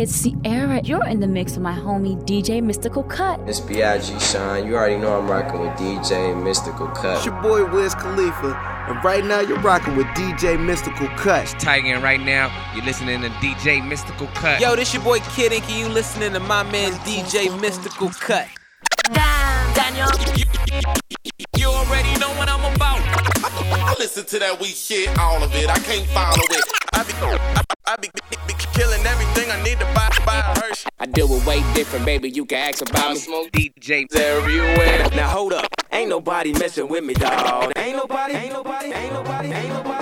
It's Ciara. You're in the mix with my homie DJ Mystical Cut. It's Big Sean. You already know I'm rocking with DJ Mystical Cut. It's your boy Wiz Khalifa. And right now you're rocking with DJ Mystical Cut. It's Tyga, right now you're listening to DJ Mystical Cut. Yo, this your boy Kid Ink, you listening to my man DJ Mystical Cut. Daniel. You, you already know what I'm about. I, I listen to that weak shit, all of it. I can't follow it. I be, I, I be, be, be killing everything I need to buy, buy a Hershey. I deal with way different, baby. You can ask about me. Smoke DJ everywhere. Now hold up, ain't nobody messing with me, nobody, ain't nobody, ain't nobody, ain't nobody, ain't nobody,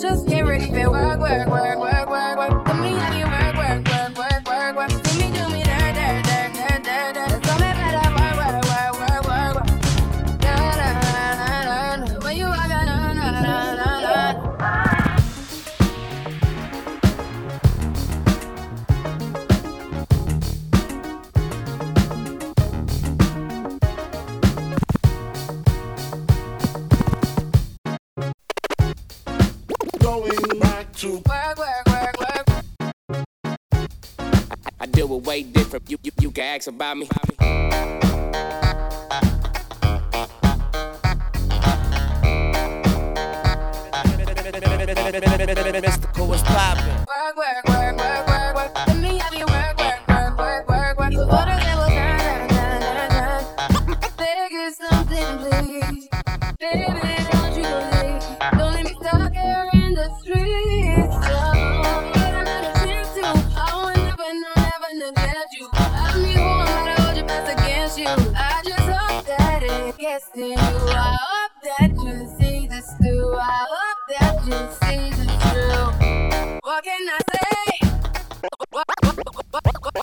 Just get ready for work, work, work, work. Way different. You, you, you can ask about me. What can I say? What, what, what, what, what, what,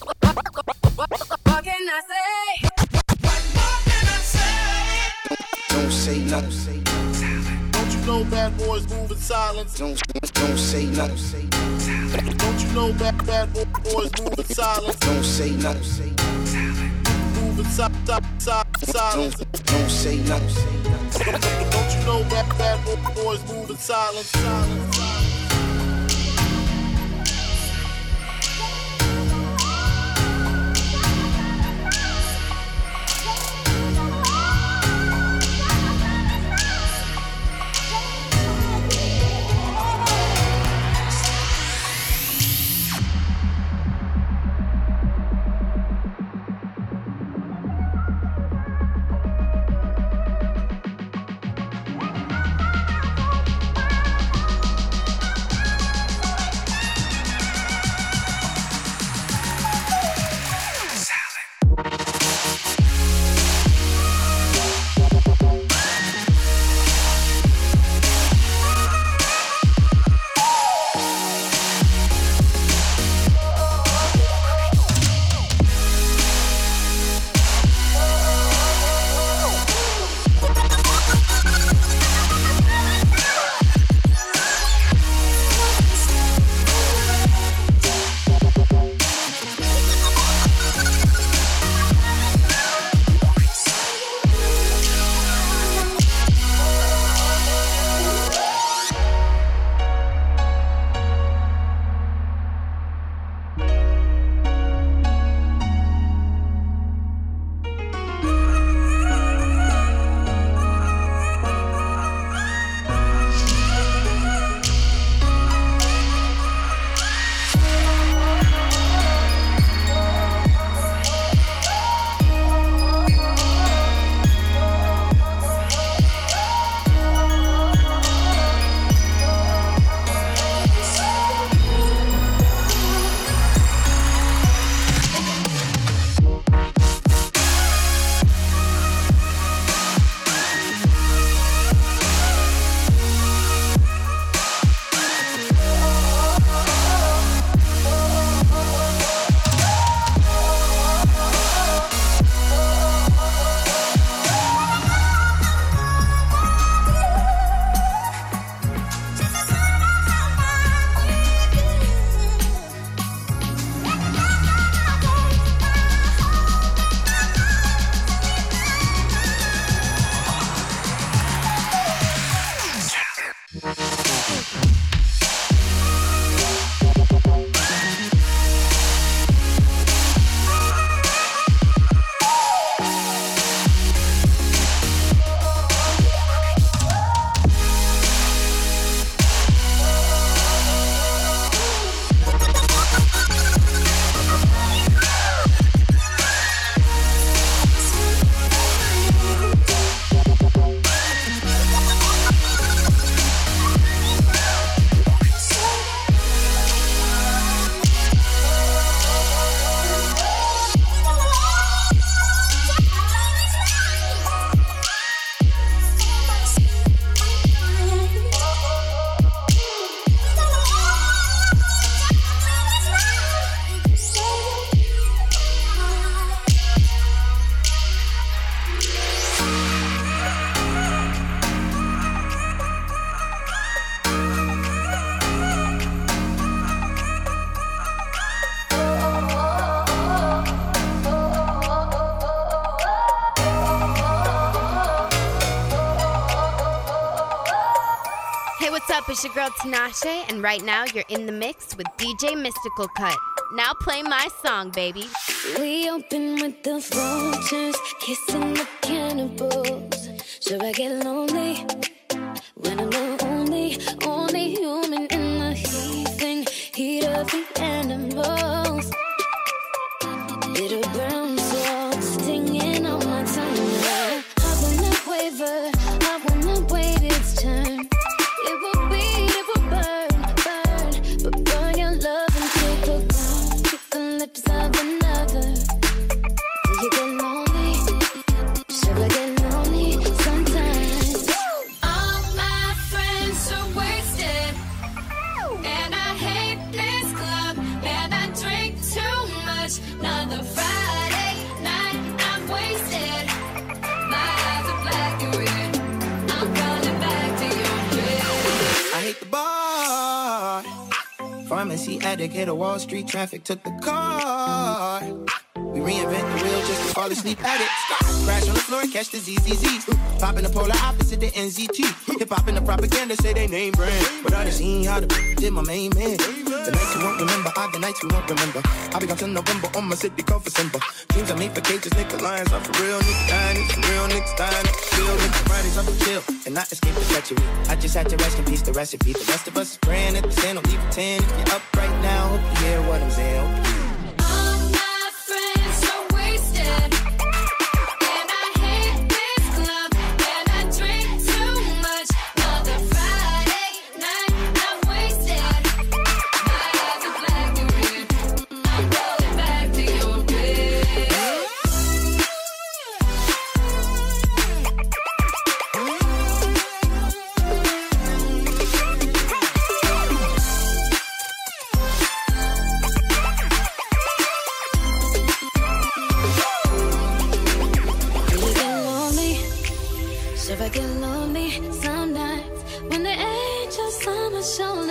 what, what can I say? Don't say no. Don't you know bad boys move in silence? Don't don't say no. Don't you know bad bad boys move in silence? Don't say no. Move in si- si- si- silence. Don't don't say no. Don't you know bad bad boys move in silence? silence, silence. up? It's your girl Tinashe, and right now you're in the mix with DJ Mystical Cut. Now play my song, baby. We open with the vultures, kissing the cannibals. Should I get lonely Pharmacy addict, hit a Wall Street traffic, took the car. Reinvent the wheel just to fall asleep at it. Crash on the floor and catch the ZZZs. Pop in the polar opposite the NZT. Hip hop in the propaganda say they name brand. But I done seen how the did my main man. The nights you won't remember are the nights you won't remember. I'll be gone till November on my city call for Simba. Dreams I made for cages, nigga lions are for real. Niggas dying, it's for real. Niggas dying, it's real. Niggas Fridays, for chill and not escape the treachery. I just had to rest in peace the recipe. The rest of us is praying at the sin, don't leave a 10. If you're up right now, hope you hear what I'm saying.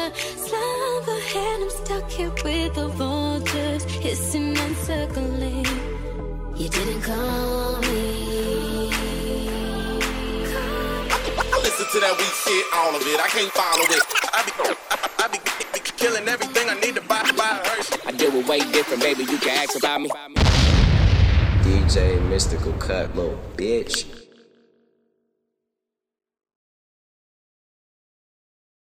My shoulder slumber and I'm stuck here with the vultures hissing and circling. You didn't call me. I listen to that weak shit, all of it. I can't follow it. I be, I, I be, be killing everything I need to buy, buy Hershey. I deal with way different, baby. You can ask about me. DJ Mystical Cut, little bitch.